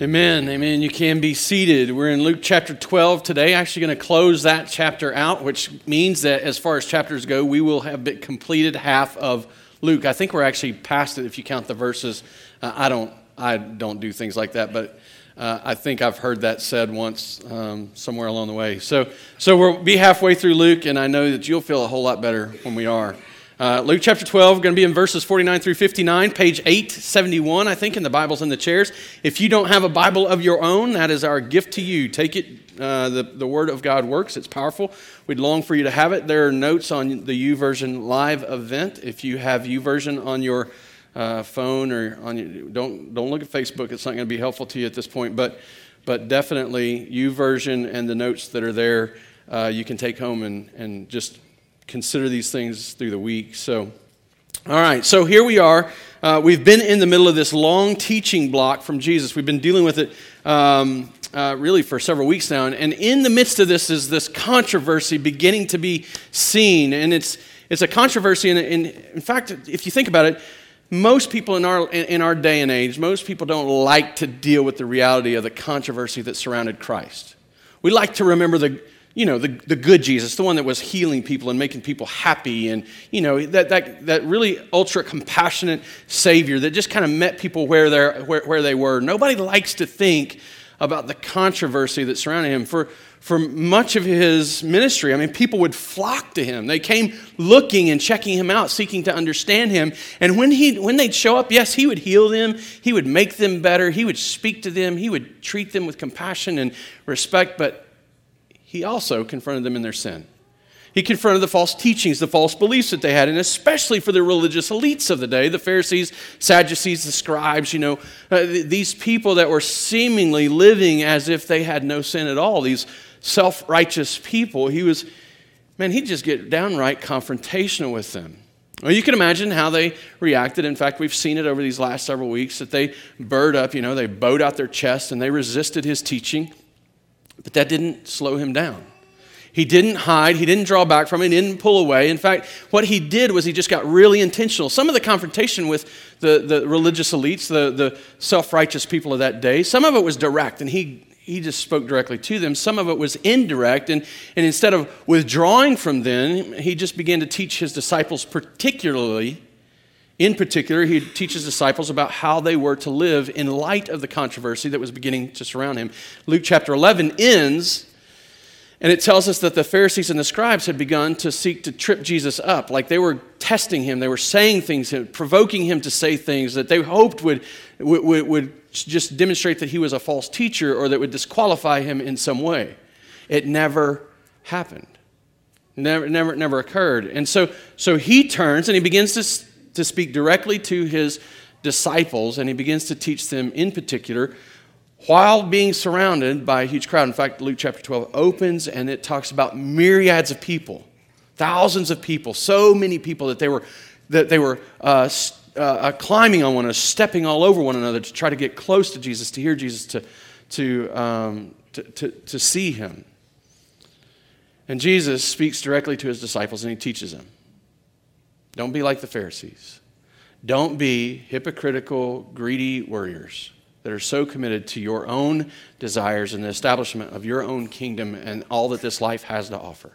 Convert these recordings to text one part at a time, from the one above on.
Amen. Amen. You can be seated. We're in Luke chapter 12 today. Actually, going to close that chapter out, which means that as far as chapters go, we will have completed half of Luke. I think we're actually past it if you count the verses. Uh, I don't. I don't do things like that, but uh, I think I've heard that said once um, somewhere along the way. So, so we'll be halfway through Luke, and I know that you'll feel a whole lot better when we are. Uh, Luke chapter 12, going to be in verses 49 through 59, page 871, I think, in the Bibles in the chairs. If you don't have a Bible of your own, that is our gift to you. Take it. Uh, the, the Word of God works, it's powerful. We'd long for you to have it. There are notes on the YouVersion live event. If you have YouVersion on your uh, phone or on your, don't, don't look at Facebook, it's not going to be helpful to you at this point, but, but definitely YouVersion and the notes that are there, uh, you can take home and, and just consider these things through the week. So, all right, so here we are. Uh, we've been in the middle of this long teaching block from Jesus. We've been dealing with it um, uh, really for several weeks now. And, and in the midst of this is this controversy beginning to be seen. And it's, it's a controversy. And in, in fact, if you think about it, most people in our, in our day and age, most people don't like to deal with the reality of the controversy that surrounded Christ. We like to remember the, you know, the, the good Jesus, the one that was healing people and making people happy, and, you know, that, that, that really ultra compassionate Savior that just kind of met people where, they're, where, where they were. Nobody likes to think about the controversy that surrounded him. For, for much of his ministry, I mean, people would flock to him. They came looking and checking him out, seeking to understand him. And when, he, when they'd show up, yes, he would heal them, he would make them better, he would speak to them, he would treat them with compassion and respect, but he also confronted them in their sin. He confronted the false teachings, the false beliefs that they had, and especially for the religious elites of the day the Pharisees, Sadducees, the scribes, you know, uh, these people that were seemingly living as if they had no sin at all, these self righteous people. He was, man, he'd just get downright confrontational with them. Well, you can imagine how they reacted. In fact, we've seen it over these last several weeks that they burred up, you know, they bowed out their chest and they resisted his teaching. But that didn't slow him down. He didn't hide, he didn't draw back from it, he didn't pull away. In fact, what he did was he just got really intentional. Some of the confrontation with the, the religious elites, the, the self righteous people of that day, some of it was direct, and he, he just spoke directly to them. Some of it was indirect, and, and instead of withdrawing from them, he just began to teach his disciples, particularly in particular, he teaches disciples about how they were to live in light of the controversy that was beginning to surround him. Luke chapter 11 ends, and it tells us that the Pharisees and the scribes had begun to seek to trip Jesus up. Like they were testing him, they were saying things, uh, provoking him to say things that they hoped would, would, would just demonstrate that he was a false teacher or that would disqualify him in some way. It never happened. Never, never, never occurred. And so, so he turns and he begins to to speak directly to his disciples, and he begins to teach them in particular while being surrounded by a huge crowd. In fact, Luke chapter 12 opens and it talks about myriads of people, thousands of people, so many people that they were, that they were uh, uh, uh, climbing on one another, stepping all over one another to try to get close to Jesus, to hear Jesus, to, to, um, to, to, to see him. And Jesus speaks directly to his disciples and he teaches them. Don't be like the Pharisees. Don't be hypocritical, greedy warriors that are so committed to your own desires and the establishment of your own kingdom and all that this life has to offer.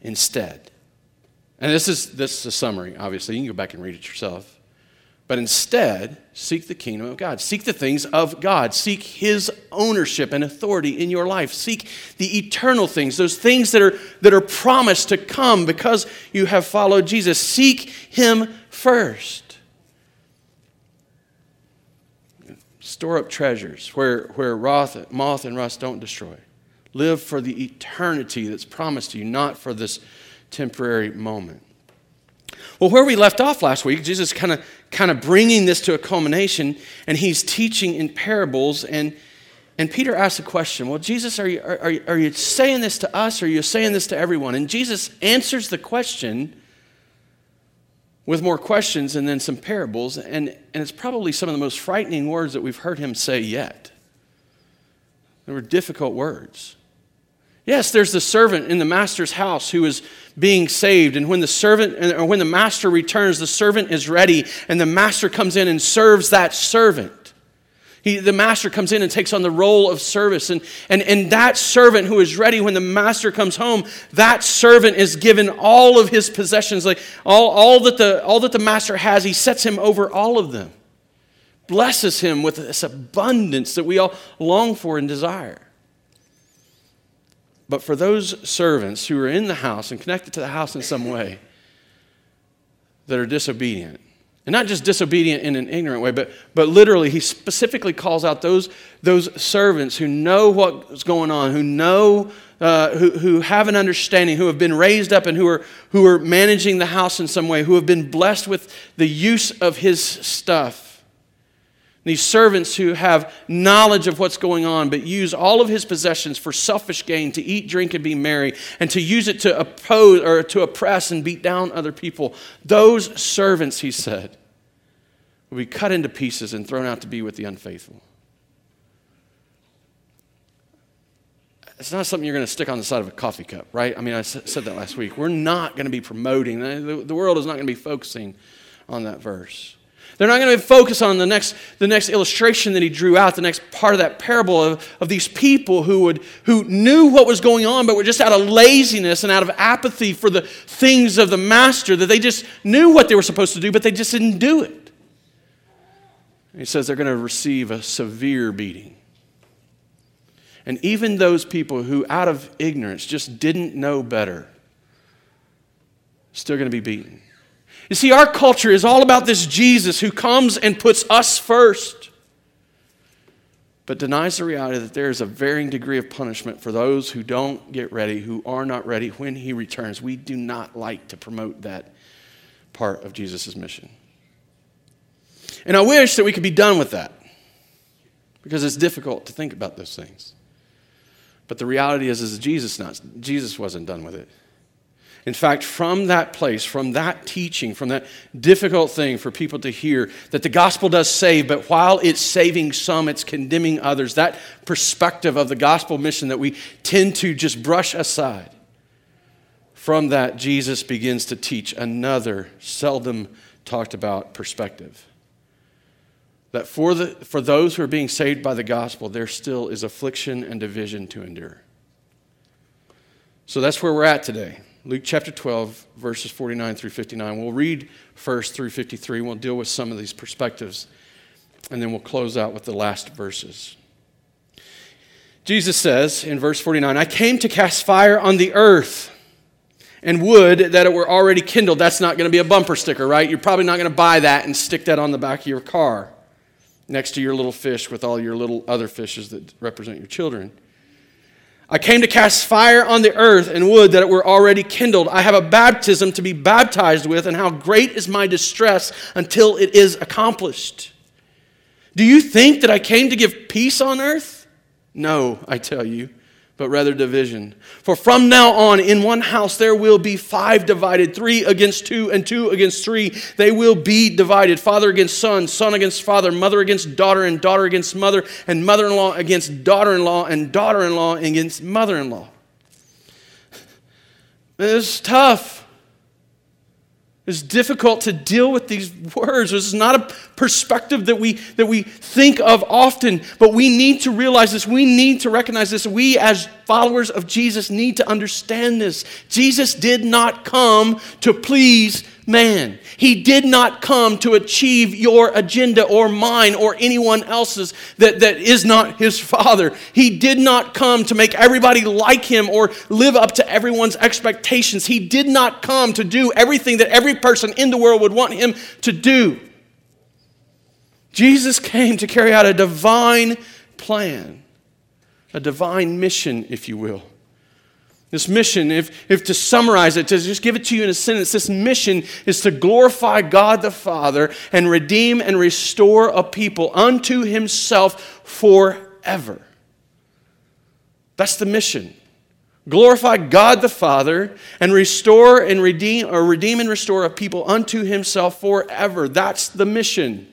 Instead, and this is, this is a summary, obviously, you can go back and read it yourself. But instead, seek the kingdom of God. Seek the things of God. Seek His ownership and authority in your life. Seek the eternal things, those things that are, that are promised to come because you have followed Jesus. Seek Him first. Store up treasures where, where moth, moth and rust don't destroy. Live for the eternity that's promised to you, not for this temporary moment. Well, where we left off last week, Jesus kind of kind of bringing this to a culmination, and he's teaching in parables. And, and Peter asks a question Well, Jesus, are you, are, are you saying this to us, or are you saying this to everyone? And Jesus answers the question with more questions and then some parables. And, and it's probably some of the most frightening words that we've heard him say yet. They were difficult words. Yes, there's the servant in the master's house who is being saved. And when the servant or when the master returns, the servant is ready, and the master comes in and serves that servant. He, the master comes in and takes on the role of service. And, and, and that servant who is ready when the master comes home, that servant is given all of his possessions, like all, all, that the, all that the master has, he sets him over all of them. Blesses him with this abundance that we all long for and desire. But for those servants who are in the house and connected to the house in some way that are disobedient, and not just disobedient in an ignorant way, but, but literally, he specifically calls out those, those servants who know what's going on, who know, uh, who, who have an understanding, who have been raised up and who are, who are managing the house in some way, who have been blessed with the use of his stuff. These servants who have knowledge of what's going on, but use all of his possessions for selfish gain, to eat, drink, and be merry, and to use it to oppose or to oppress and beat down other people. Those servants, he said, will be cut into pieces and thrown out to be with the unfaithful. It's not something you're going to stick on the side of a coffee cup, right? I mean, I said that last week. We're not going to be promoting, the world is not going to be focusing on that verse. They're not going to focus on the next, the next illustration that he drew out, the next part of that parable of, of these people who, would, who knew what was going on, but were just out of laziness and out of apathy for the things of the master, that they just knew what they were supposed to do, but they just didn't do it. He says they're going to receive a severe beating. And even those people who, out of ignorance, just didn't know better, still going to be beaten. You see, our culture is all about this Jesus who comes and puts us first, but denies the reality that there is a varying degree of punishment for those who don't get ready, who are not ready when he returns. We do not like to promote that part of Jesus' mission. And I wish that we could be done with that because it's difficult to think about those things. But the reality is, is Jesus, not, Jesus wasn't done with it. In fact, from that place, from that teaching, from that difficult thing for people to hear that the gospel does save, but while it's saving some, it's condemning others, that perspective of the gospel mission that we tend to just brush aside, from that, Jesus begins to teach another seldom talked about perspective. That for, the, for those who are being saved by the gospel, there still is affliction and division to endure. So that's where we're at today. Luke chapter 12, verses 49 through 59. We'll read first through 53. We'll deal with some of these perspectives, and then we'll close out with the last verses. Jesus says in verse 49 I came to cast fire on the earth and would that it were already kindled. That's not going to be a bumper sticker, right? You're probably not going to buy that and stick that on the back of your car next to your little fish with all your little other fishes that represent your children. I came to cast fire on the earth and would that it were already kindled. I have a baptism to be baptized with, and how great is my distress until it is accomplished. Do you think that I came to give peace on earth? No, I tell you but rather division. For from now on, in one house there will be five divided, three against two, and two against three. They will be divided father against son, son against father, mother against daughter, and daughter against mother, and mother in law against daughter in law, and daughter in law against mother in law. It's tough. It's difficult to deal with these words. This is not a perspective that we, that we think of often, but we need to realize this. We need to recognize this. We, as followers of Jesus, need to understand this. Jesus did not come to please man. He did not come to achieve your agenda or mine or anyone else's that, that is not his father. He did not come to make everybody like him or live up to everyone's expectations. He did not come to do everything that every person in the world would want him to do. Jesus came to carry out a divine plan, a divine mission, if you will. This mission, if, if to summarize it, to just give it to you in a sentence, this mission is to glorify God the Father and redeem and restore a people unto himself forever. That's the mission. Glorify God the Father and restore and redeem or redeem and restore a people unto himself forever. That's the mission.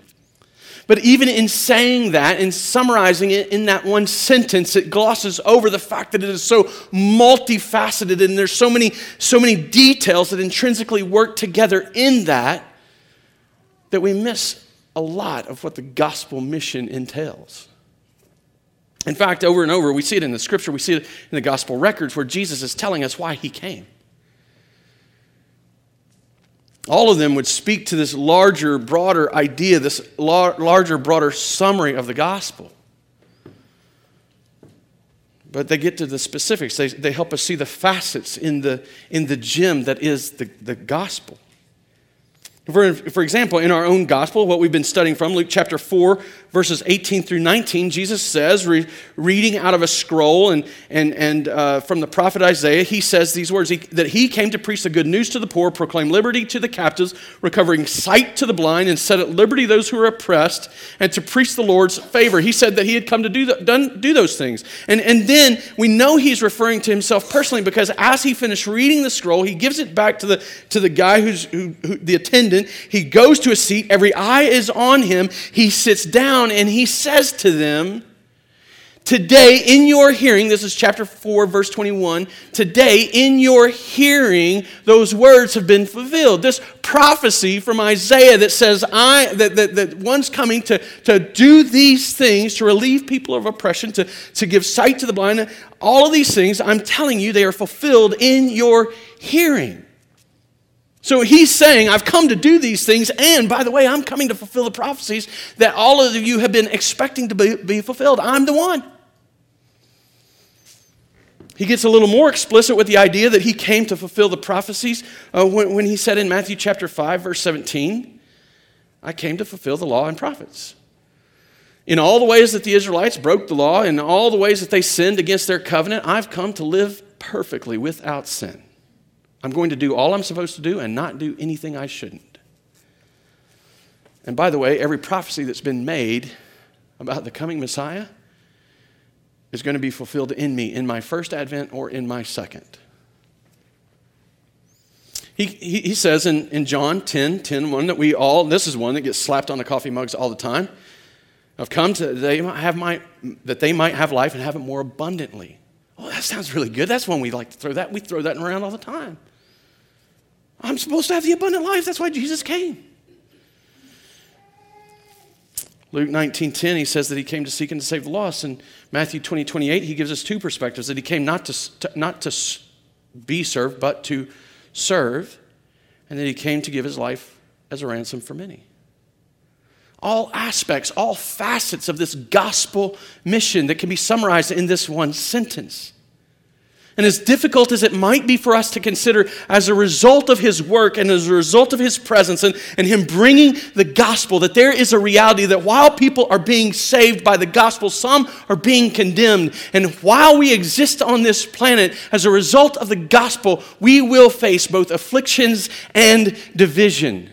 But even in saying that, in summarizing it in that one sentence, it glosses over the fact that it is so multifaceted and there's so many, so many details that intrinsically work together in that that we miss a lot of what the gospel mission entails. In fact, over and over, we see it in the scripture, we see it in the gospel records where Jesus is telling us why he came. All of them would speak to this larger, broader idea, this larger, broader summary of the gospel. But they get to the specifics. They, they help us see the facets in the, in the gem that is the, the gospel. For, for example, in our own gospel, what we've been studying from, Luke chapter 4, verses 18 through 19, Jesus says, re, reading out of a scroll and, and, and uh, from the prophet Isaiah, he says these words he, that he came to preach the good news to the poor, proclaim liberty to the captives, recovering sight to the blind, and set at liberty those who are oppressed, and to preach the Lord's favor. He said that he had come to do, the, done, do those things. And, and then we know he's referring to himself personally because as he finished reading the scroll, he gives it back to the, to the guy who's who, who, the attendant he goes to a seat, every eye is on him. He sits down and he says to them, Today, in your hearing, this is chapter 4, verse 21. Today, in your hearing, those words have been fulfilled. This prophecy from Isaiah that says, I, that, that, that one's coming to, to do these things, to relieve people of oppression, to, to give sight to the blind, all of these things, I'm telling you, they are fulfilled in your hearing. So he's saying, I've come to do these things, and by the way, I'm coming to fulfill the prophecies that all of you have been expecting to be, be fulfilled. I'm the one. He gets a little more explicit with the idea that he came to fulfill the prophecies uh, when, when he said in Matthew chapter 5, verse 17, I came to fulfill the law and prophets. In all the ways that the Israelites broke the law, in all the ways that they sinned against their covenant, I've come to live perfectly without sin. I'm going to do all I'm supposed to do and not do anything I shouldn't. And by the way, every prophecy that's been made about the coming Messiah is going to be fulfilled in me in my first advent or in my second. He, he, he says in, in John 10, 10, 1 that we all, this is one that gets slapped on the coffee mugs all the time. I've come to they might have my, that they might have life and have it more abundantly. Oh, that sounds really good. That's one we like to throw that. We throw that around all the time. I'm supposed to have the abundant life. That's why Jesus came. Luke 19:10 he says that he came to seek and to save the lost and Matthew 20 28 he gives us two perspectives that he came not to, to, not to be served but to serve and that he came to give his life as a ransom for many. All aspects, all facets of this gospel mission that can be summarized in this one sentence. And as difficult as it might be for us to consider, as a result of his work and as a result of his presence and, and him bringing the gospel, that there is a reality that while people are being saved by the gospel, some are being condemned. And while we exist on this planet, as a result of the gospel, we will face both afflictions and division.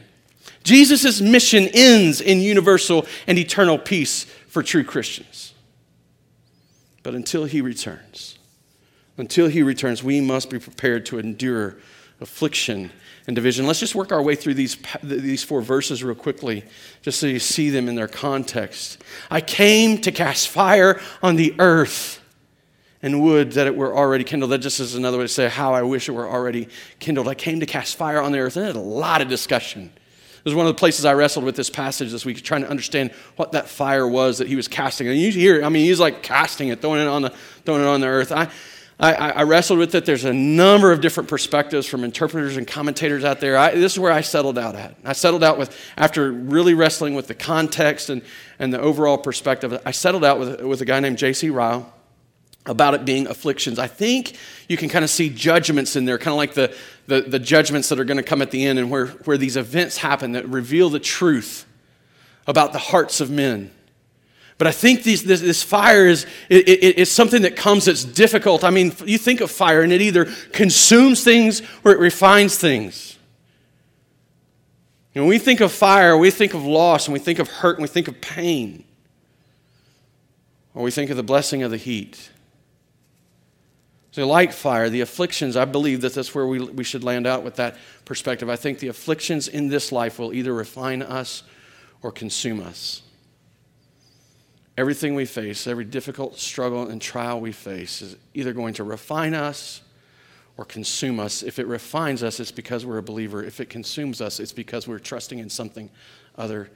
Jesus' mission ends in universal and eternal peace for true Christians. But until he returns, until he returns, we must be prepared to endure affliction and division. Let's just work our way through these, these four verses real quickly, just so you see them in their context. I came to cast fire on the earth and would that it were already kindled. That just is another way to say how I wish it were already kindled. I came to cast fire on the earth. And there's a lot of discussion. Was one of the places I wrestled with this passage this week, trying to understand what that fire was that he was casting. And you hear, I mean, he's like casting it, throwing it on the, throwing it on the earth. I, I, I, wrestled with it. There's a number of different perspectives from interpreters and commentators out there. I, this is where I settled out at. I settled out with, after really wrestling with the context and, and the overall perspective, I settled out with, with a guy named J.C. Ryle about it being afflictions. I think you can kind of see judgments in there, kind of like the, the, the judgments that are going to come at the end and where, where these events happen that reveal the truth about the hearts of men. But I think these, this, this, fire is it, it, it's something that comes that's difficult. I mean, you think of fire and it either consumes things or it refines things. when we think of fire, we think of loss and we think of hurt and we think of pain. Or we think of the blessing of the heat. So, like fire, the afflictions, I believe that that's where we, we should land out with that perspective. I think the afflictions in this life will either refine us or consume us. Everything we face, every difficult struggle and trial we face, is either going to refine us or consume us. If it refines us, it's because we're a believer. If it consumes us, it's because we're trusting in something other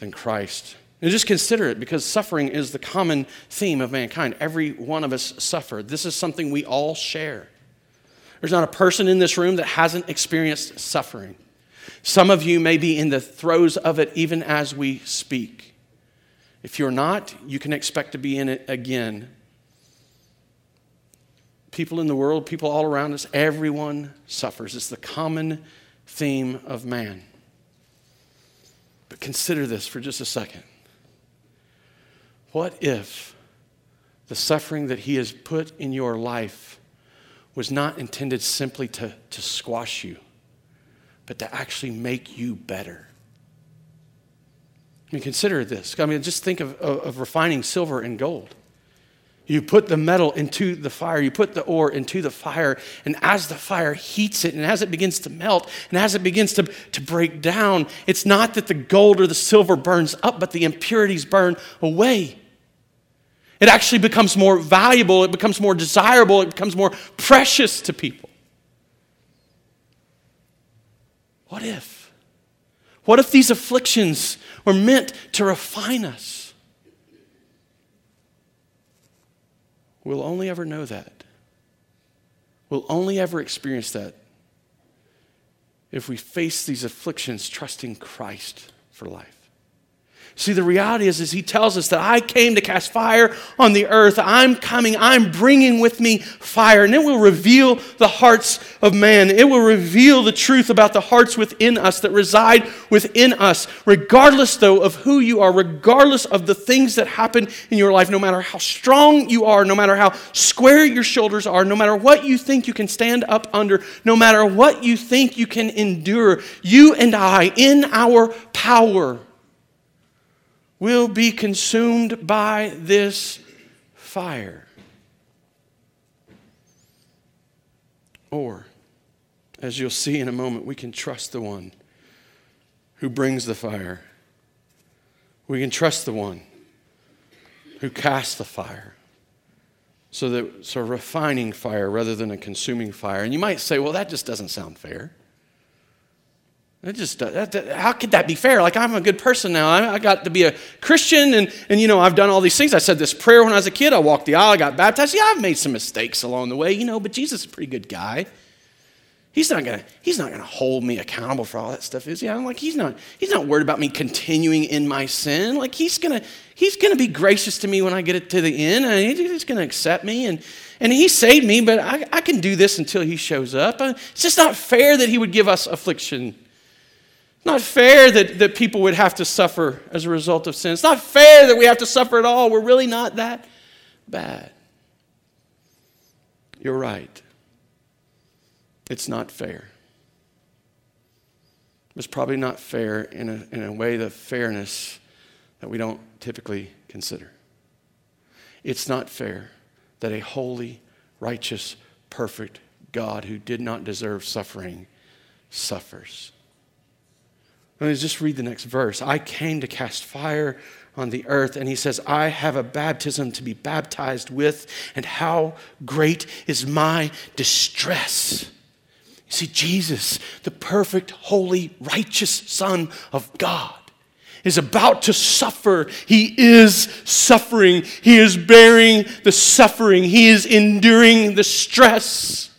than Christ. And just consider it because suffering is the common theme of mankind. Every one of us suffered. This is something we all share. There's not a person in this room that hasn't experienced suffering. Some of you may be in the throes of it even as we speak. If you're not, you can expect to be in it again. People in the world, people all around us, everyone suffers. It's the common theme of man. But consider this for just a second. What if the suffering that He has put in your life was not intended simply to, to squash you, but to actually make you better? I mean, consider this. I mean, just think of, of, of refining silver and gold. You put the metal into the fire, you put the ore into the fire, and as the fire heats it, and as it begins to melt, and as it begins to, to break down, it's not that the gold or the silver burns up, but the impurities burn away. It actually becomes more valuable, it becomes more desirable, it becomes more precious to people. What if? What if these afflictions were meant to refine us? We'll only ever know that. We'll only ever experience that if we face these afflictions trusting Christ for life. See, the reality is, is he tells us that I came to cast fire on the earth. I'm coming. I'm bringing with me fire, and it will reveal the hearts of man. It will reveal the truth about the hearts within us that reside within us, regardless, though, of who you are, regardless of the things that happen in your life, no matter how strong you are, no matter how square your shoulders are, no matter what you think you can stand up under, no matter what you think you can endure, you and I, in our power, will be consumed by this fire. Or, as you'll see in a moment, we can trust the one who brings the fire. We can trust the one who casts the fire. So that it's a refining fire rather than a consuming fire. And you might say, well, that just doesn't sound fair. It just, uh, that, that, how could that be fair? Like, I'm a good person now. I, I, got to be a Christian, and, and, you know, I've done all these things. I said this prayer when I was a kid. I walked the aisle, I got baptized. Yeah, I've made some mistakes along the way, you know, but Jesus is a pretty good guy. He's not gonna, he's not gonna hold me accountable for all that stuff, is he? I'm like, he's not, he's not worried about me continuing in my sin. Like, he's gonna, he's gonna be gracious to me when I get it to the end. Mean, he's gonna accept me, and, and he saved me, but I, I can do this until he shows up. Uh, it's just not fair that he would give us affliction not fair that, that people would have to suffer as a result of sin. It's not fair that we have to suffer at all. We're really not that bad. You're right. It's not fair. It's probably not fair in a, in a way of fairness that we don't typically consider. It's not fair that a holy, righteous, perfect God who did not deserve suffering suffers. Let me just read the next verse. I came to cast fire on the earth. And he says, I have a baptism to be baptized with, and how great is my distress. You see, Jesus, the perfect, holy, righteous Son of God, is about to suffer. He is suffering. He is bearing the suffering. He is enduring the stress.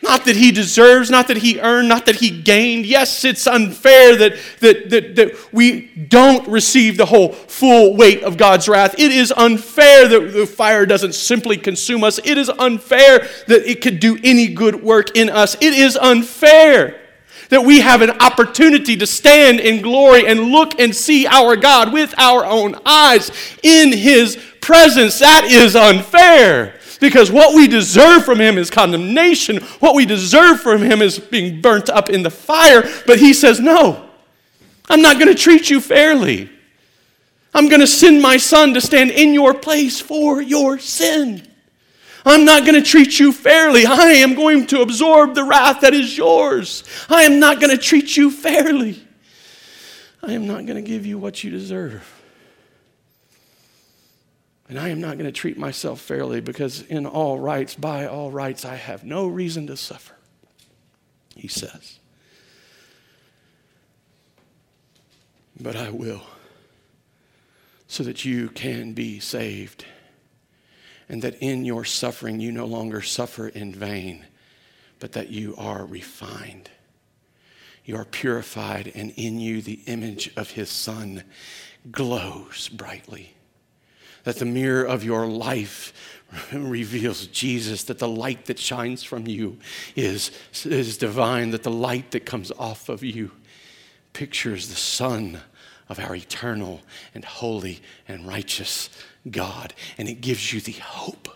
Not that he deserves, not that he earned, not that he gained. Yes, it's unfair that, that, that, that we don't receive the whole full weight of God's wrath. It is unfair that the fire doesn't simply consume us. It is unfair that it could do any good work in us. It is unfair that we have an opportunity to stand in glory and look and see our God with our own eyes in his presence. That is unfair. Because what we deserve from him is condemnation. What we deserve from him is being burnt up in the fire. But he says, No, I'm not going to treat you fairly. I'm going to send my son to stand in your place for your sin. I'm not going to treat you fairly. I am going to absorb the wrath that is yours. I am not going to treat you fairly. I am not going to give you what you deserve. And I am not going to treat myself fairly because, in all rights, by all rights, I have no reason to suffer, he says. but I will, so that you can be saved, and that in your suffering you no longer suffer in vain, but that you are refined. You are purified, and in you the image of his Son glows brightly. That the mirror of your life reveals Jesus, that the light that shines from you is, is divine, that the light that comes off of you pictures the Son of our eternal and holy and righteous God. And it gives you the hope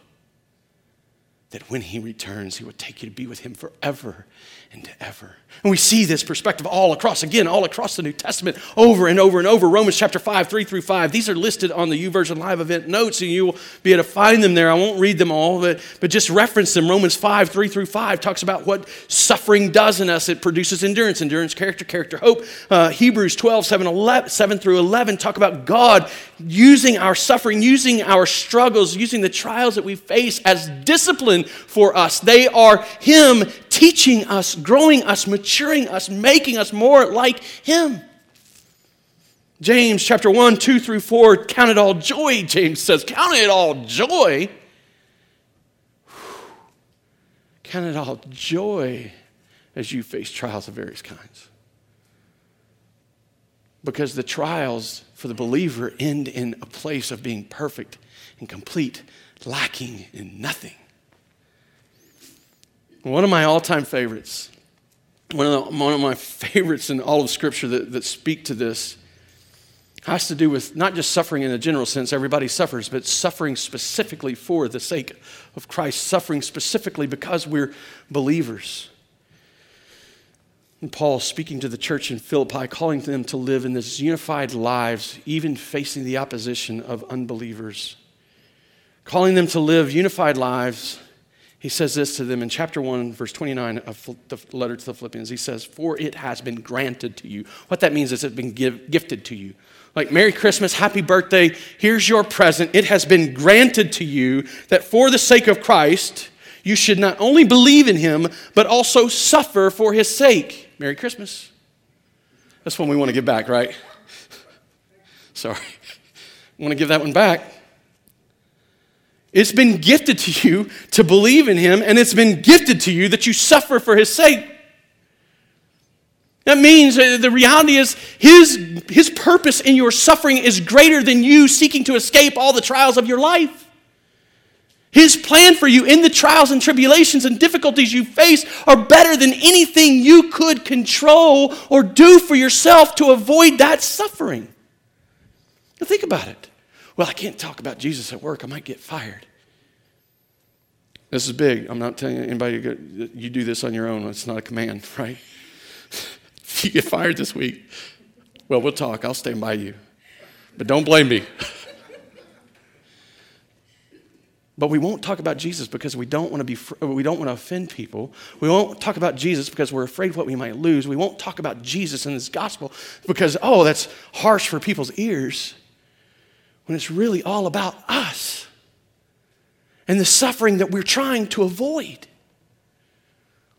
that when He returns, He will take you to be with Him forever and ever. And we see this perspective all across, again, all across the New Testament, over and over and over. Romans chapter 5, 3 through 5. These are listed on the YouVersion Live event notes, and you will be able to find them there. I won't read them all, but, but just reference them. Romans 5, 3 through 5 talks about what suffering does in us. It produces endurance, endurance, character, character, hope. Uh, Hebrews 12, 7, 11, 7 through 11 talk about God using our suffering, using our struggles, using the trials that we face as discipline for us. They are Him teaching us, growing us, maturing us, making us more like Him. James chapter 1, 2 through 4, count it all joy, James says. Count it all joy. Count it all joy as you face trials of various kinds. Because the trials for the believer end in a place of being perfect and complete, lacking in nothing. One of my all time favorites, one of, the, one of my favorites in all of Scripture that, that speak to this, has to do with not just suffering in a general sense, everybody suffers, but suffering specifically for the sake of Christ, suffering specifically because we're believers. And Paul speaking to the church in Philippi, calling them to live in this unified lives, even facing the opposition of unbelievers. Calling them to live unified lives he says this to them in chapter 1, verse 29 of the letter to the Philippians. He says, For it has been granted to you. What that means is it's been give, gifted to you. Like, Merry Christmas, Happy Birthday, here's your present. It has been granted to you that for the sake of Christ, you should not only believe in him, but also suffer for his sake. Merry Christmas. That's one we want to give back, right? Sorry. Want to give that one back. It's been gifted to you to believe in him, and it's been gifted to you that you suffer for his sake. That means uh, the reality is his, his purpose in your suffering is greater than you seeking to escape all the trials of your life. His plan for you in the trials and tribulations and difficulties you face are better than anything you could control or do for yourself to avoid that suffering. Now think about it. Well, I can't talk about Jesus at work, I might get fired. This is big. I'm not telling anybody you do this on your own. It's not a command, right? if you get fired this week, well, we'll talk. I'll stand by you. But don't blame me. But we won't talk about Jesus because we don't want to be we don't want to offend people. We won't talk about Jesus because we're afraid what we might lose. We won't talk about Jesus and his gospel because oh, that's harsh for people's ears when it's really all about us and the suffering that we're trying to avoid.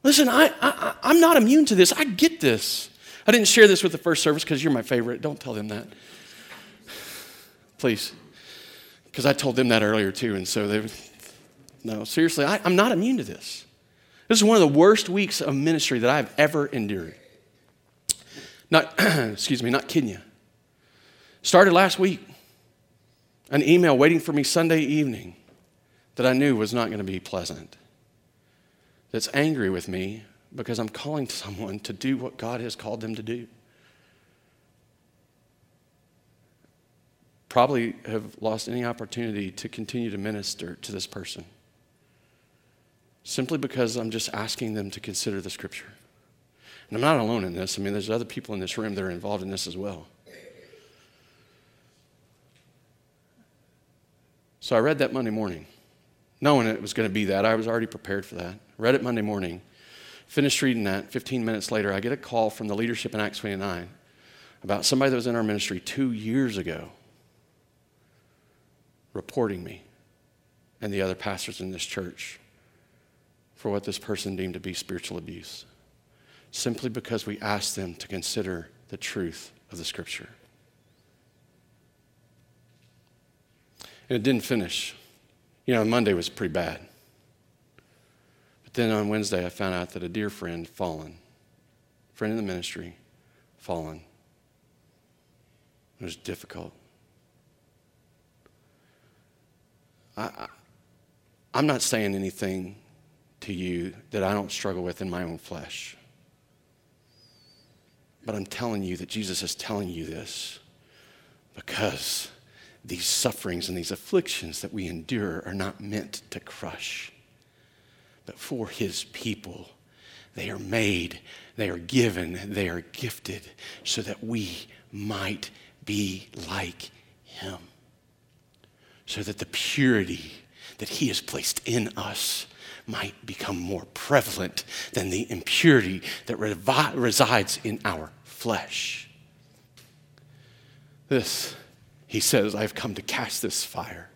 Listen, I, I, I'm not immune to this. I get this. I didn't share this with the first service because you're my favorite. Don't tell them that. Please. Because I told them that earlier too. And so they, no, seriously, I, I'm not immune to this. This is one of the worst weeks of ministry that I've ever endured. Not, excuse me, not kidding you. Started last week an email waiting for me Sunday evening that I knew was not going to be pleasant, that's angry with me because I'm calling someone to do what God has called them to do. Probably have lost any opportunity to continue to minister to this person simply because I'm just asking them to consider the scripture. And I'm not alone in this. I mean, there's other people in this room that are involved in this as well. So I read that Monday morning, knowing it was going to be that. I was already prepared for that. Read it Monday morning, finished reading that. 15 minutes later, I get a call from the leadership in Acts 29 about somebody that was in our ministry two years ago reporting me and the other pastors in this church for what this person deemed to be spiritual abuse, simply because we asked them to consider the truth of the scripture. And it didn't finish. You know, Monday was pretty bad. But then on Wednesday, I found out that a dear friend, fallen, friend in the ministry, fallen. It was difficult. I, I'm not saying anything to you that I don't struggle with in my own flesh. But I'm telling you that Jesus is telling you this because these sufferings and these afflictions that we endure are not meant to crush, but for his people. They are made, they are given, they are gifted so that we might be like him. So that the purity that he has placed in us might become more prevalent than the impurity that revi- resides in our flesh. This, he says, I've come to cast this fire,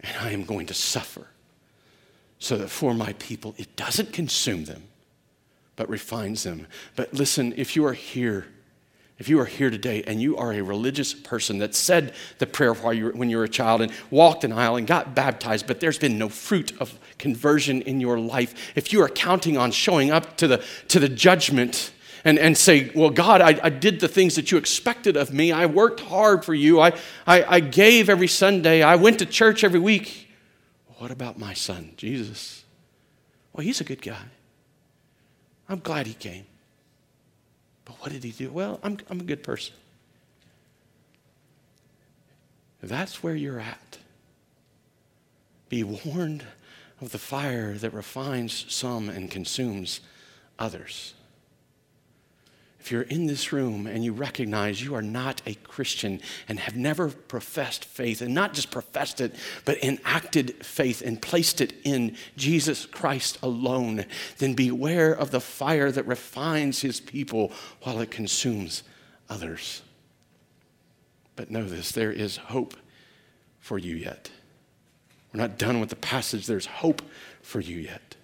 and I am going to suffer, so that for my people it doesn't consume them, but refines them. But listen, if you are here, if you are here today and you are a religious person that said the prayer while you were, when you were a child and walked an aisle and got baptized, but there's been no fruit of conversion in your life, if you are counting on showing up to the, to the judgment and, and say, Well, God, I, I did the things that you expected of me. I worked hard for you. I, I, I gave every Sunday. I went to church every week. What about my son, Jesus? Well, he's a good guy. I'm glad he came. But what did he do? Well, I'm, I'm a good person. That's where you're at. Be warned of the fire that refines some and consumes others. If you're in this room and you recognize you are not a Christian and have never professed faith, and not just professed it, but enacted faith and placed it in Jesus Christ alone, then beware of the fire that refines his people while it consumes others. But know this there is hope for you yet. We're not done with the passage, there's hope for you yet.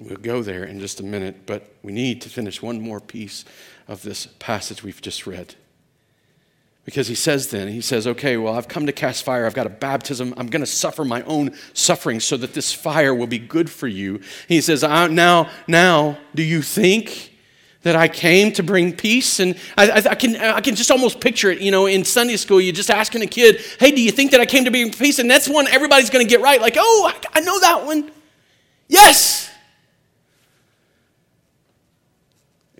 We'll go there in just a minute, but we need to finish one more piece of this passage we've just read. Because he says then, he says, okay, well, I've come to cast fire. I've got a baptism. I'm going to suffer my own suffering so that this fire will be good for you. He says, uh, now, now, do you think that I came to bring peace? And I, I, I, can, I can just almost picture it, you know, in Sunday school, you're just asking a kid, hey, do you think that I came to bring peace? And that's one everybody's going to get right. Like, oh, I, I know that one. Yes.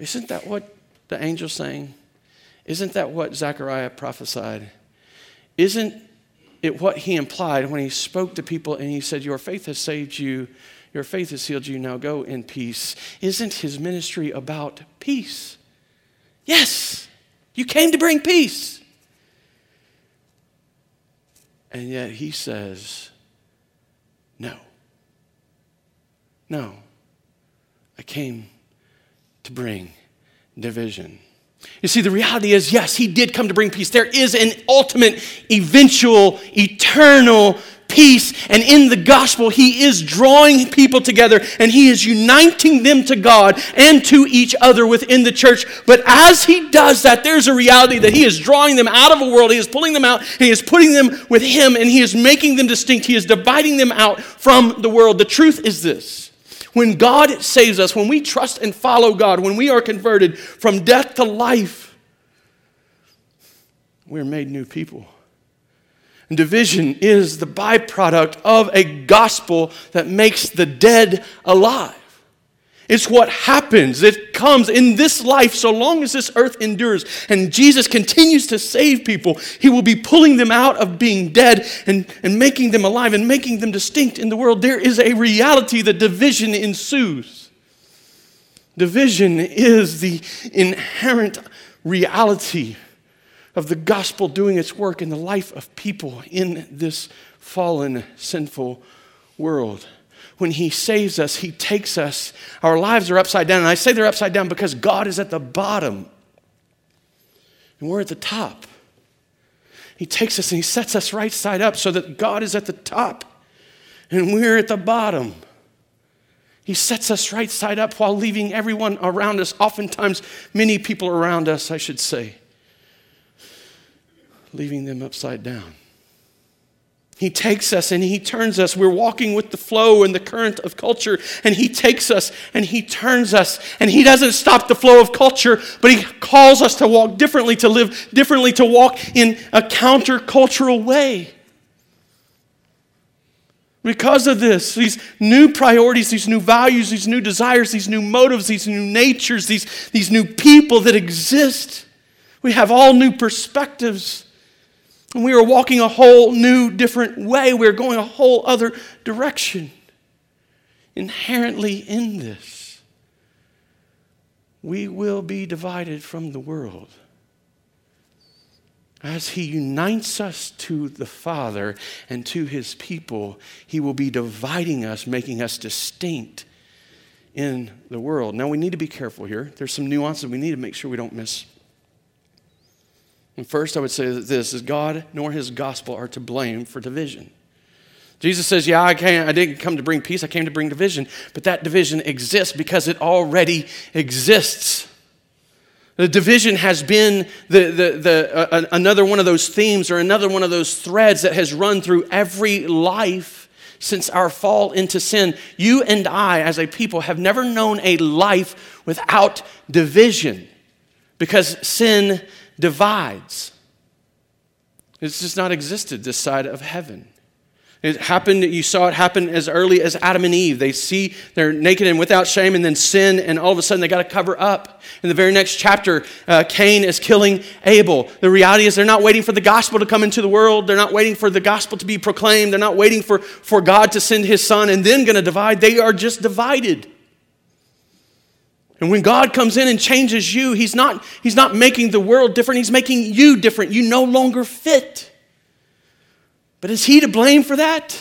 Isn't that what the angel's saying? Isn't that what Zechariah prophesied? Isn't it what he implied when he spoke to people and he said, Your faith has saved you, your faith has healed you, now go in peace? Isn't his ministry about peace? Yes, you came to bring peace. And yet he says, No. No. I came to bring division. You see, the reality is yes, he did come to bring peace. There is an ultimate, eventual, eternal peace. And in the gospel, he is drawing people together and he is uniting them to God and to each other within the church. But as he does that, there's a reality that he is drawing them out of a world, he is pulling them out, he is putting them with him, and he is making them distinct. He is dividing them out from the world. The truth is this when God saves us, when we trust and follow God, when we are converted from death to life, we're made new people. And division is the byproduct of a gospel that makes the dead alive. It's what happens. It comes in this life so long as this earth endures. And Jesus continues to save people. He will be pulling them out of being dead and, and making them alive and making them distinct in the world. There is a reality that division ensues. Division is the inherent reality of the gospel doing its work in the life of people in this fallen, sinful world when He saves us, He takes us. Our lives are upside down. And I say they're upside down because God is at the bottom and we're at the top. He takes us and He sets us right side up so that God is at the top and we're at the bottom. He sets us right side up while leaving everyone around us, oftentimes, many people around us, I should say, leaving them upside down. He takes us and he turns us. We're walking with the flow and the current of culture, and he takes us and he turns us. And he doesn't stop the flow of culture, but he calls us to walk differently, to live differently, to walk in a countercultural way. Because of this, these new priorities, these new values, these new desires, these new motives, these new natures, these, these new people that exist, we have all new perspectives. And we are walking a whole new, different way. We're going a whole other direction. Inherently in this, we will be divided from the world. As He unites us to the Father and to His people, He will be dividing us, making us distinct in the world. Now, we need to be careful here. There's some nuances we need to make sure we don't miss. And first, I would say that this is God nor his gospel are to blame for division. Jesus says, Yeah, I, can't, I didn't come to bring peace, I came to bring division. But that division exists because it already exists. The division has been the, the, the, uh, another one of those themes or another one of those threads that has run through every life since our fall into sin. You and I, as a people, have never known a life without division because sin divides. It's just not existed this side of heaven. It happened, you saw it happen as early as Adam and Eve. They see they're naked and without shame, and then sin, and all of a sudden they got to cover up. In the very next chapter, uh, Cain is killing Abel. The reality is they're not waiting for the gospel to come into the world. They're not waiting for the gospel to be proclaimed. They're not waiting for, for God to send his son and then going to divide. They are just divided. And when God comes in and changes you, he's not, he's not making the world different, He's making you different. You no longer fit. But is He to blame for that?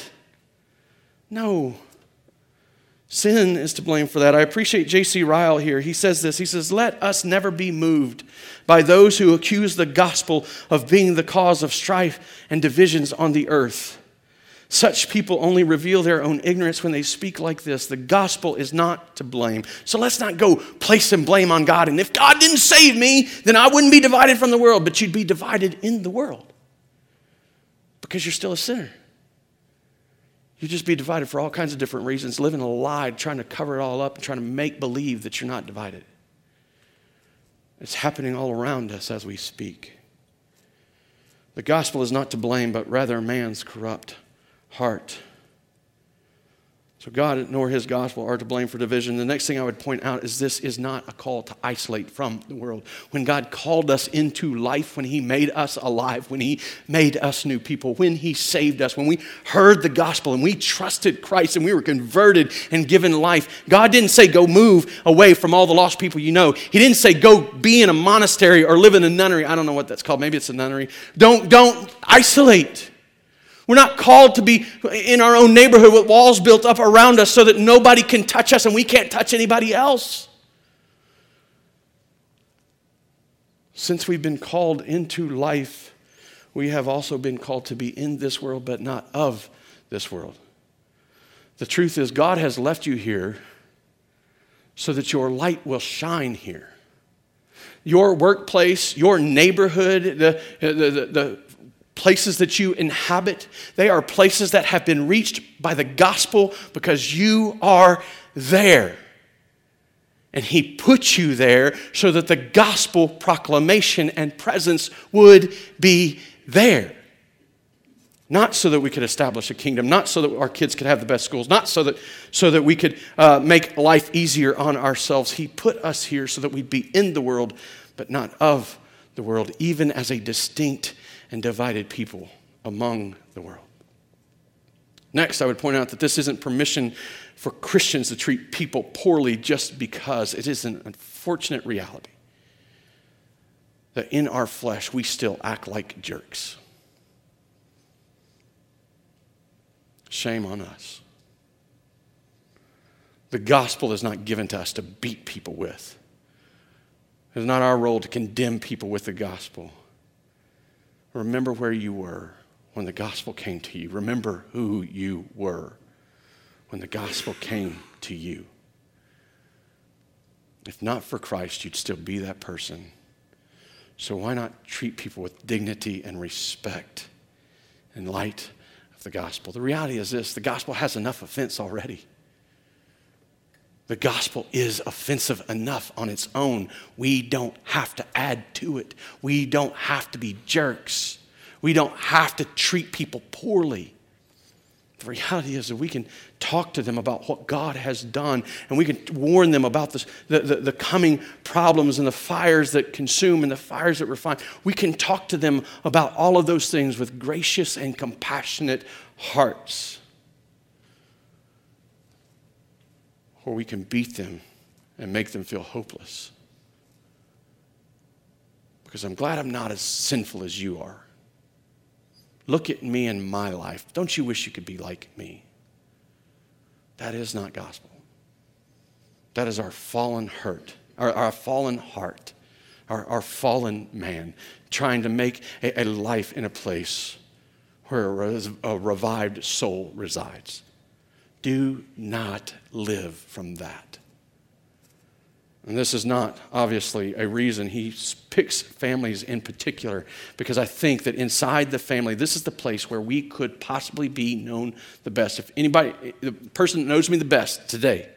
No. Sin is to blame for that. I appreciate J.C. Ryle here. He says this He says, Let us never be moved by those who accuse the gospel of being the cause of strife and divisions on the earth. Such people only reveal their own ignorance when they speak like this. The gospel is not to blame. So let's not go place some blame on God. And if God didn't save me, then I wouldn't be divided from the world, but you'd be divided in the world because you're still a sinner. You'd just be divided for all kinds of different reasons, living a lie, trying to cover it all up, and trying to make believe that you're not divided. It's happening all around us as we speak. The gospel is not to blame, but rather man's corrupt heart. So, God nor his gospel are to blame for division. The next thing I would point out is this is not a call to isolate from the world. When God called us into life, when he made us alive, when he made us new people, when he saved us, when we heard the gospel and we trusted Christ and we were converted and given life, God didn't say, go move away from all the lost people you know. He didn't say, go be in a monastery or live in a nunnery. I don't know what that's called. Maybe it's a nunnery. Don't, don't isolate. We're not called to be in our own neighborhood with walls built up around us so that nobody can touch us and we can't touch anybody else. Since we've been called into life, we have also been called to be in this world, but not of this world. The truth is, God has left you here so that your light will shine here. Your workplace, your neighborhood, the, the, the, places that you inhabit, they are places that have been reached by the gospel because you are there. And he put you there so that the gospel proclamation and presence would be there. Not so that we could establish a kingdom, not so that our kids could have the best schools, not so that, so that we could uh, make life easier on ourselves. He put us here so that we'd be in the world, but not of the world, even as a distinct and divided people among the world. Next, I would point out that this isn't permission for Christians to treat people poorly just because it is an unfortunate reality that in our flesh we still act like jerks. Shame on us. The gospel is not given to us to beat people with. It is not our role to condemn people with the gospel. Remember where you were when the gospel came to you. Remember who you were when the gospel came to you. If not for Christ, you'd still be that person So why not treat people with dignity and respect in light of the gospel? The reality is this the gospel has enough offense already. The gospel is offensive enough on its own. We don't have to add to it. We don't have to be jerks. We don't have to treat people poorly. The reality is that we can talk to them about what God has done and we can warn them about this, the, the, the, coming problems and the fires that consume and the fires that refine. We can talk to them about all of those things with gracious and compassionate hearts. Or we can beat them and make them feel hopeless. Because I'm glad I'm not as sinful as you are. Look at me in my life. Don't you wish you could be like me? That is not gospel. That is our fallen hurt, our, our fallen heart, our, our fallen man trying to make a, a life in a place where a, a revived soul resides. Do not live from that. And this is not obviously a reason he picks families in particular, because I think that inside the family, this is the place where we could possibly be known the best. If anybody, the person that knows me the best today,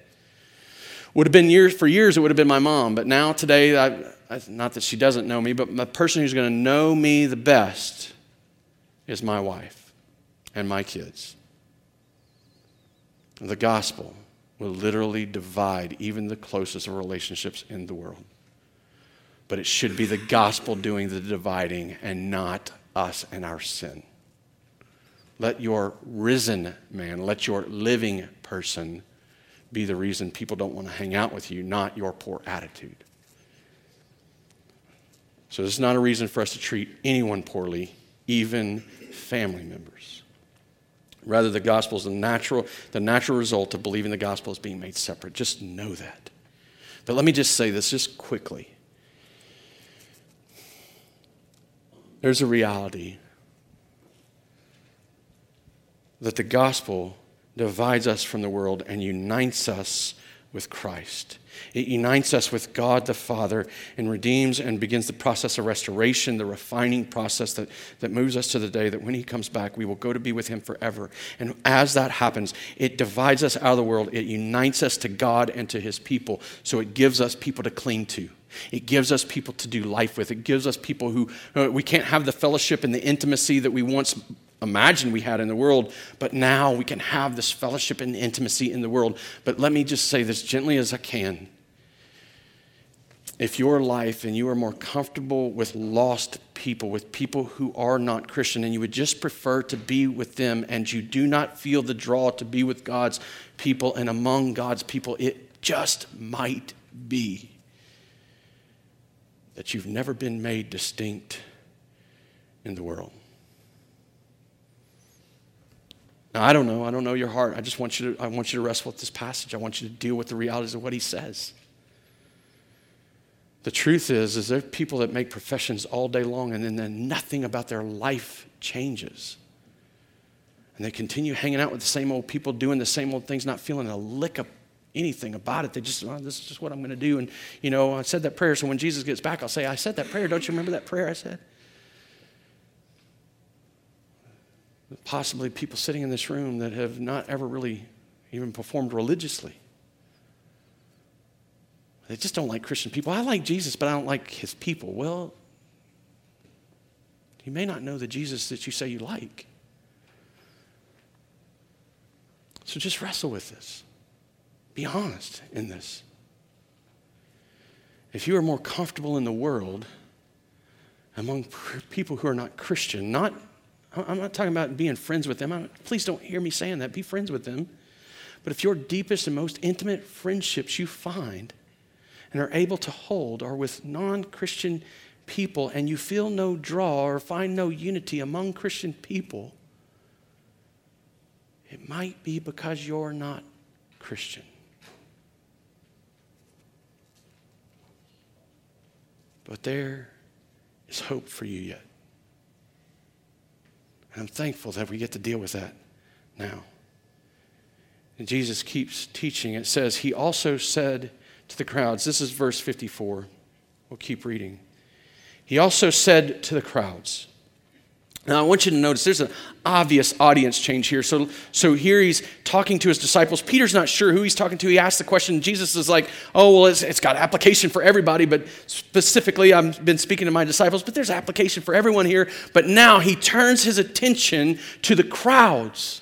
would have been years for years, it would have been my mom. But now today, I, not that she doesn't know me, but the person who's going to know me the best is my wife and my kids. The gospel will literally divide even the closest of relationships in the world. But it should be the gospel doing the dividing and not us and our sin. Let your risen man, let your living person be the reason people don't want to hang out with you, not your poor attitude. So, this is not a reason for us to treat anyone poorly, even family members. Rather, the gospel is the natural, the natural result of believing the gospel is being made separate. Just know that. But let me just say this just quickly. There's a reality that the gospel divides us from the world and unites us with Christ. It unites us with God the Father and redeems and begins the process of restoration, the refining process that, that moves us to the day that when He comes back, we will go to be with Him forever. And as that happens, it divides us out of the world, it unites us to God and to His people. So it gives us people to cling to. It gives us people to do life with. It gives us people who uh, we can't have the fellowship and the intimacy that we once imagined we had in the world, but now we can have this fellowship and intimacy in the world. But let me just say this gently as I can. If your life and you are more comfortable with lost people, with people who are not Christian, and you would just prefer to be with them, and you do not feel the draw to be with God's people and among God's people, it just might be that you've never been made distinct in the world. Now, I don't know. I don't know your heart. I just want you to, I want you to wrestle with this passage. I want you to deal with the realities of what he says. The truth is, is there are people that make professions all day long and then, nothing about their life changes. And they continue hanging out with the same old people, doing the same old things, not feeling a lick of anything about it. They just, oh, this is just what I'm going to do. And, you know, I said that prayer, so when Jesus gets back, I'll say, I said that prayer. Don't you remember that prayer I said? possibly people sitting in this room that have not ever really even performed religiously. They just don't like Christian people. I like Jesus, but I don't like his people. Well, you may not know the Jesus that you say you like. So just wrestle with this. Be honest in this. If you are more comfortable in the world among people who are not Christian, not I'm not talking about being friends with them. I'm, please don't hear me saying that. Be friends with them. But if your deepest and most intimate friendships you find and are able to hold are with non Christian people and you feel no draw or find no unity among Christian people, it might be because you're not Christian. But there is hope for you yet. And I'm thankful that we get to deal with that now. And Jesus keeps teaching. It says, He also said to the crowds, this is verse 54. We'll keep reading. He also said to the crowds, now, I want you to notice there's an obvious audience change here. So, so here he's talking to his disciples. Peter's not sure who he's talking to. He asks the question. Jesus is like, oh, well, it's, it's got application for everybody, but specifically, I've been speaking to my disciples, but there's application for everyone here. But now he turns his attention to the crowds.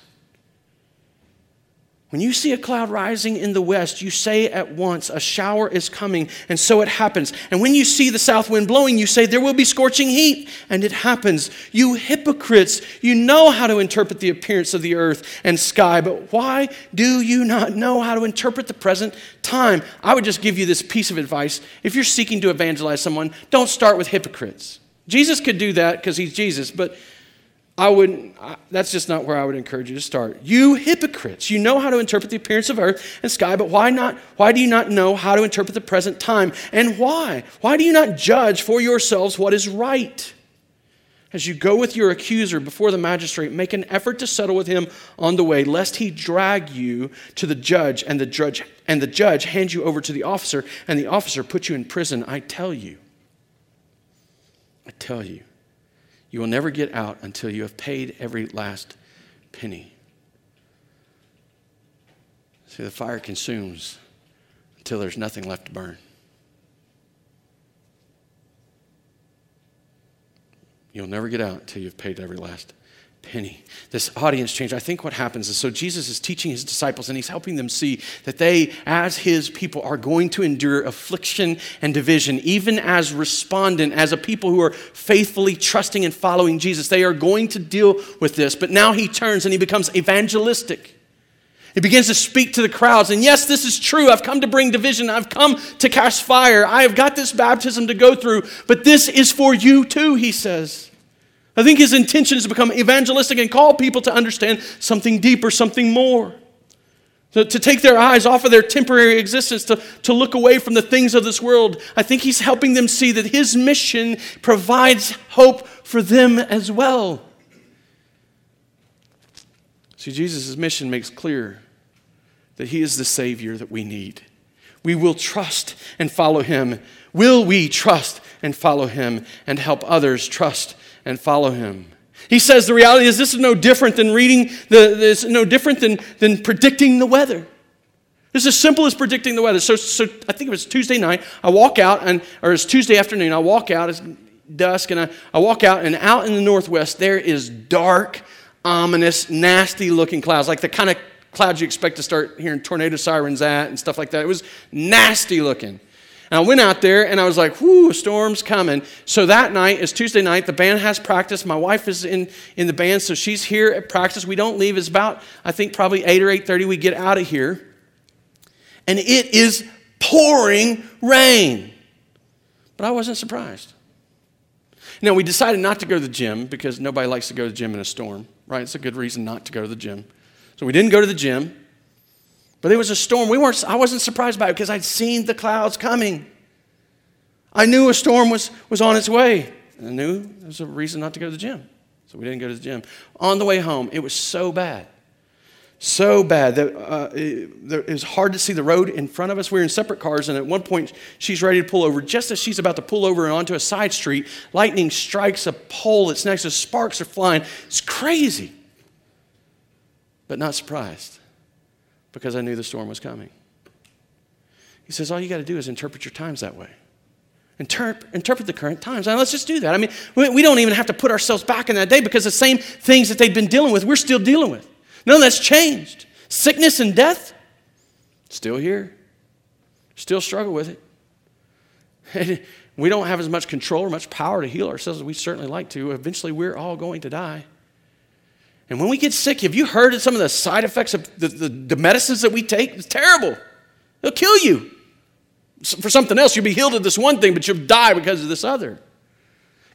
When you see a cloud rising in the west, you say at once, A shower is coming, and so it happens. And when you see the south wind blowing, you say, There will be scorching heat, and it happens. You hypocrites, you know how to interpret the appearance of the earth and sky, but why do you not know how to interpret the present time? I would just give you this piece of advice. If you're seeking to evangelize someone, don't start with hypocrites. Jesus could do that because he's Jesus, but I wouldn't, that's just not where I would encourage you to start. You hypocrites, you know how to interpret the appearance of earth and sky, but why not? Why do you not know how to interpret the present time? And why? Why do you not judge for yourselves what is right? As you go with your accuser before the magistrate, make an effort to settle with him on the way, lest he drag you to the judge and the judge and the judge hand you over to the officer and the officer put you in prison. I tell you. I tell you. You will never get out until you have paid every last penny. See, the fire consumes until there's nothing left to burn. You'll never get out until you've paid every last penny. This audience change. I think what happens is so Jesus is teaching his disciples and he's helping them see that they, as his people, are going to endure affliction and division, even as respondent, as a people who are faithfully trusting and following Jesus. They are going to deal with this. But now he turns and he becomes evangelistic. He begins to speak to the crowds. And yes, this is true. I've come to bring division. I've come to cast fire. I have got this baptism to go through. But this is for you too, he says. I think his intention is to become evangelistic and call people to understand something deeper, something more. To, to take their eyes off of their temporary existence, to, to look away from the things of this world. I think he's helping them see that his mission provides hope for them as well. See, Jesus' mission makes clear that he is the Savior that we need. We will trust and follow him. Will we trust and follow him and help others trust and follow him. He says the reality is this is no different than reading the this is no different than, than predicting the weather. It's as simple as predicting the weather. So, so I think it was Tuesday night. I walk out and or it's Tuesday afternoon. I walk out, it's dusk, and I, I walk out, and out in the northwest there is dark, ominous, nasty looking clouds, like the kind of clouds you expect to start hearing tornado sirens at and stuff like that. It was nasty looking. And I went out there and I was like, whoo, a storm's coming. So that night is Tuesday night. The band has practice. My wife is in, in the band, so she's here at practice. We don't leave. It's about, I think, probably 8 or 8.30 we get out of here. And it is pouring rain. But I wasn't surprised. Now, we decided not to go to the gym because nobody likes to go to the gym in a storm, right? It's a good reason not to go to the gym. So we didn't go to the gym. But it was a storm. We weren't, I wasn't surprised by it because I'd seen the clouds coming. I knew a storm was, was on its way. I knew there was a reason not to go to the gym. So we didn't go to the gym. On the way home, it was so bad. So bad that uh, it, it was hard to see the road in front of us. We were in separate cars, and at one point, she's ready to pull over. Just as she's about to pull over and onto a side street, lightning strikes a pole that's next to sparks are flying. It's crazy, but not surprised because I knew the storm was coming. He says, All you got to do is interpret your times that way. Interp- interpret the current times. Now, let's just do that. I mean, we, we don't even have to put ourselves back in that day because the same things that they've been dealing with, we're still dealing with. None of that's changed. Sickness and death, still here. Still struggle with it. we don't have as much control or much power to heal ourselves as we certainly like to. Eventually, we're all going to die. And when we get sick, have you heard of some of the side effects of the, the, the medicines that we take? It's terrible. They'll kill you. For something else, you'll be healed of this one thing, but you'll die because of this other.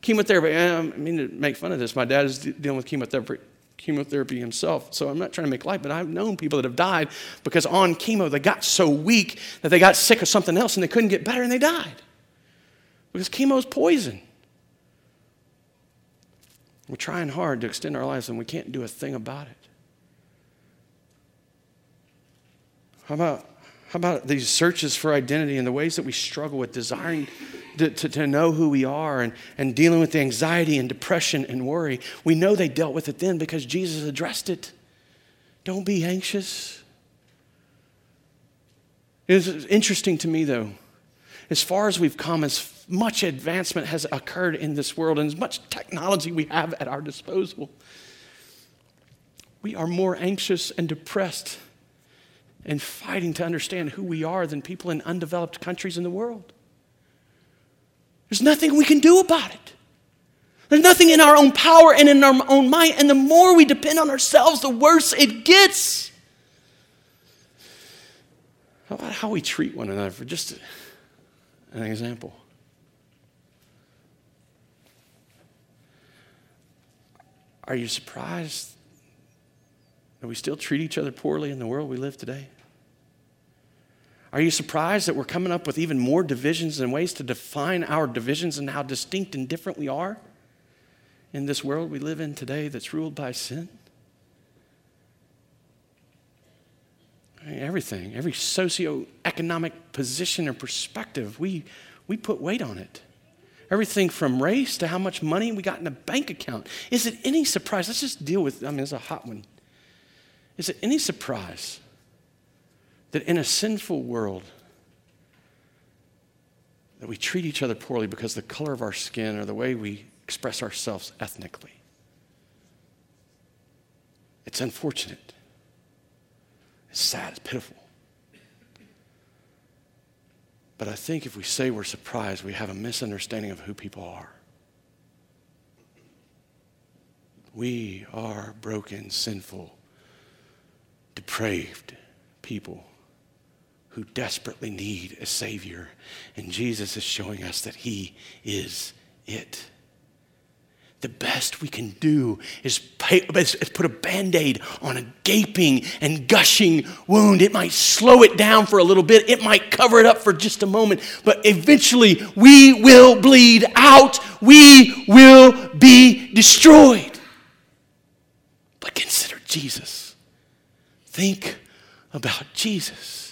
Chemotherapy, eh, I mean to make fun of this. My dad is dealing with chemotherapy, chemotherapy himself, so I'm not trying to make light, but I've known people that have died because on chemo they got so weak that they got sick of something else and they couldn't get better and they died. Because chemo is poison. We're trying hard to extend our lives and we can't do a thing about it. How about, how about these searches for identity and the ways that we struggle with desiring to, to, to, know who we are and, and dealing with the anxiety and depression and worry. We know they dealt with it then because Jesus addressed it. Don't be anxious. It's interesting to me, though, as far as we've come, as much advancement has occurred in this world, and as much technology we have at our disposal, we are more anxious and depressed and fighting to understand who we are than people in undeveloped countries in the world. There's nothing we can do about it. There's nothing in our own power and in our own might. And the more we depend on ourselves, the worse it gets. How about how we treat one another for just an example? Are you surprised that we still treat each other poorly in the world we live today? Are you surprised that we're coming up with even more divisions and ways to define our divisions and how distinct and different we are in this world we live in today that's ruled by sin? Everything, every socioeconomic position or perspective, we, we put weight on it. Everything from race to how much money we got in a bank account. Is it any surprise? Let's just deal with, I mean, it's a hot one. Is it any surprise that in a sinful world that we treat each other poorly because the color of our skin or the way we express ourselves ethnically. It's unfortunate. It's sad, it's pitiful. But I think if we say we're surprised, we have a misunderstanding of who people are. We are broken, sinful, depraved people who desperately need a Savior. And Jesus is showing us that He is it. The best we can do is, pay, is put a band aid on a gaping and gushing wound. It might slow it down for a little bit, it might cover it up for just a moment, but eventually we will bleed out, we will be destroyed. But consider Jesus. Think about Jesus.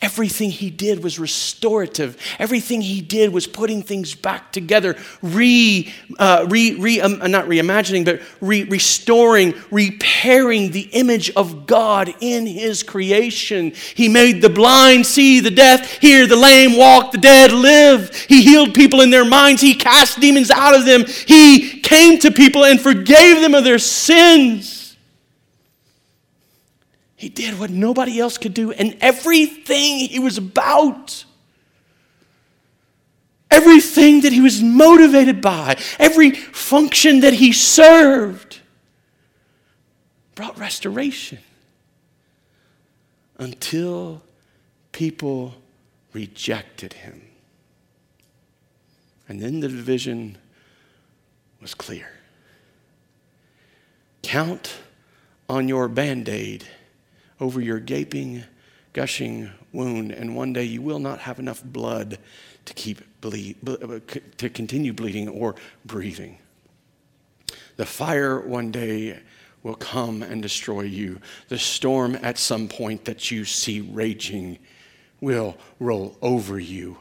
Everything he did was restorative. Everything he did was putting things back together, re, uh, re, re um, not reimagining, but re, restoring, repairing the image of God in his creation. He made the blind see, the deaf hear, the lame walk, the dead live. He healed people in their minds. He cast demons out of them. He came to people and forgave them of their sins. He did what nobody else could do, and everything he was about, everything that he was motivated by, every function that he served, brought restoration until people rejected him. And then the division was clear. Count on your band aid over your gaping, gushing wound, and one day you will not have enough blood to keep bleed, uh, to continue bleeding or breathing. The fire one day will come and destroy you. The storm at some point that you see raging will roll over you.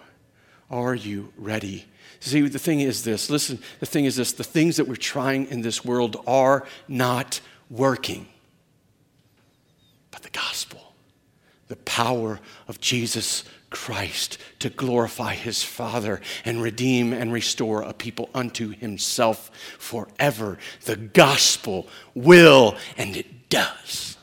Are you ready? See, the thing is this listen, the thing is this the things that we're trying in this world are not working but the gospel, the power of Jesus Christ to glorify his Father and redeem and restore a people unto himself forever. The gospel will, and it does.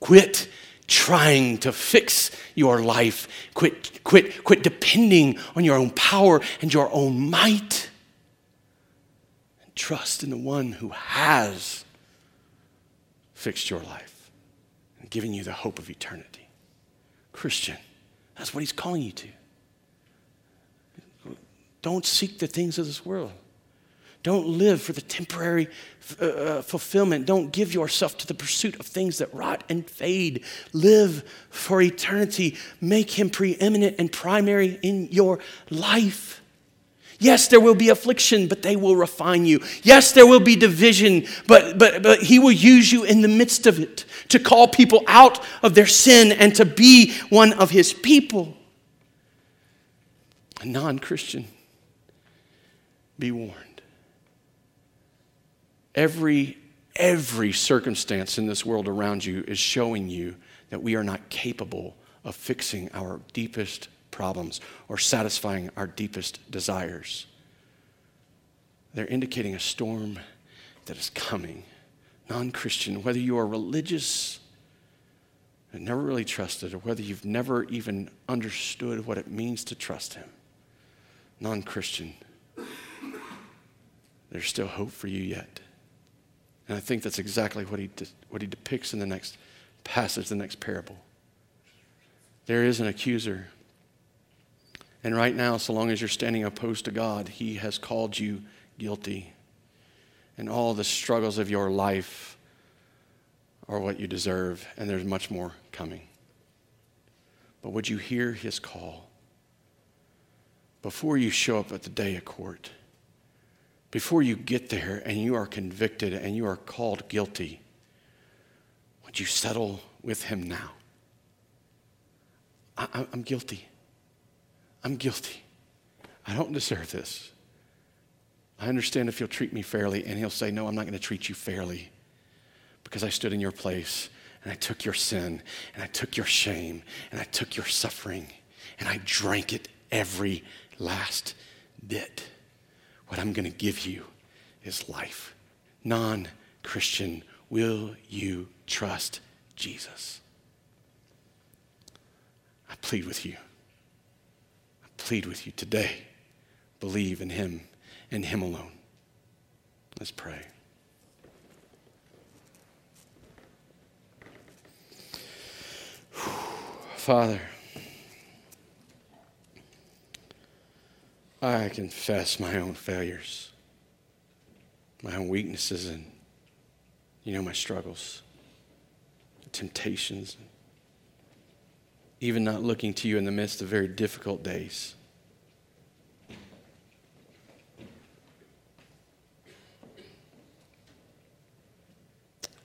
Quit trying to fix your life. Quit, quit, quit depending on your own power and your own might. And trust in the one who has fixed your life and given you the hope of eternity. Christian, that's what he's calling you to. Don't seek the things of this world. Don't live for the temporary uh, uh, fulfillment. Don't give yourself to the pursuit of things that rot and fade. Live for eternity. Make him preeminent and primary in your life. Yes, there will be affliction, but they will refine you. Yes, there will be division, but, but, but He will use you in the midst of it to call people out of their sin and to be one of His people. A non Christian, be warned. Every, every circumstance in this world around you is showing you that we are not capable of fixing our deepest problems or satisfying our deepest desires. They're indicating a storm that is coming. Non Christian, whether you are religious and never really trusted, or whether you've never even understood what it means to trust Him, non Christian, there's still hope for you yet. And I think that's exactly what he, de- what he depicts in the next passage, the next parable. There is an accuser. And right now, so long as you're standing opposed to God, he has called you guilty. And all the struggles of your life are what you deserve, and there's much more coming. But would you hear his call before you show up at the day of court? Before you get there and you are convicted and you are called guilty, would you settle with him now? I, am guilty. I'm guilty. I don't deserve this. I understand if you'll treat me fairly. And he'll say, No, I'm not going to treat you fairly because I stood in your place and I took your sin and I took your shame and I took your suffering and I drank it every last bit. What I'm going to give you is life. Non Christian, will you trust Jesus? I plead with you. Plead with you today. Believe in Him and Him alone. Let's pray. Father, I confess my own failures, my own weaknesses, and you know my struggles, temptations, even not looking to you in the midst of very difficult days.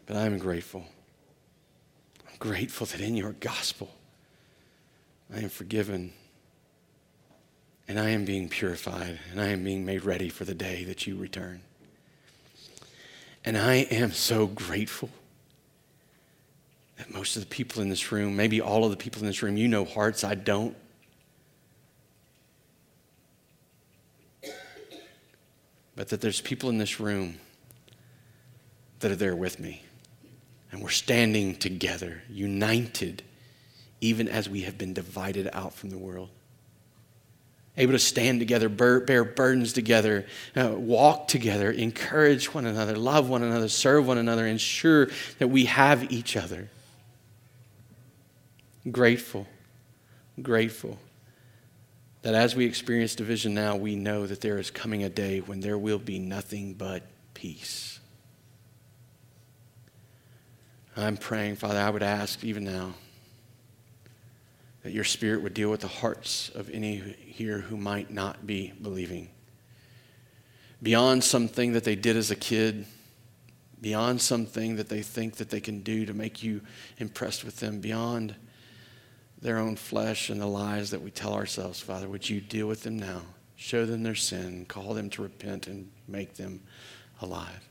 But I am grateful. I'm grateful that in your gospel, I am forgiven and I am being purified and I am being made ready for the day that you return. And I am so grateful that most of the people in this room, maybe all of the people in this room, you know hearts I don't. But that there's people in this room that are there with me. And we're standing together, united, even as we have been divided out from the world. Able to stand together, bear burdens together, uh, walk together, encourage one another, love one another, serve one another, ensure that we have each other. Grateful, grateful that as we experience division now, we know that there is coming a day when there will be nothing but peace. I'm praying, Father, I would ask even now that your Spirit would deal with the hearts of any here who might not be believing. Beyond something that they did as a kid, beyond something that they think that they can do to make you impressed with them, beyond their own flesh and the lies that we tell ourselves, Father, would you deal with them now? Show them their sin, call them to repent, and make them alive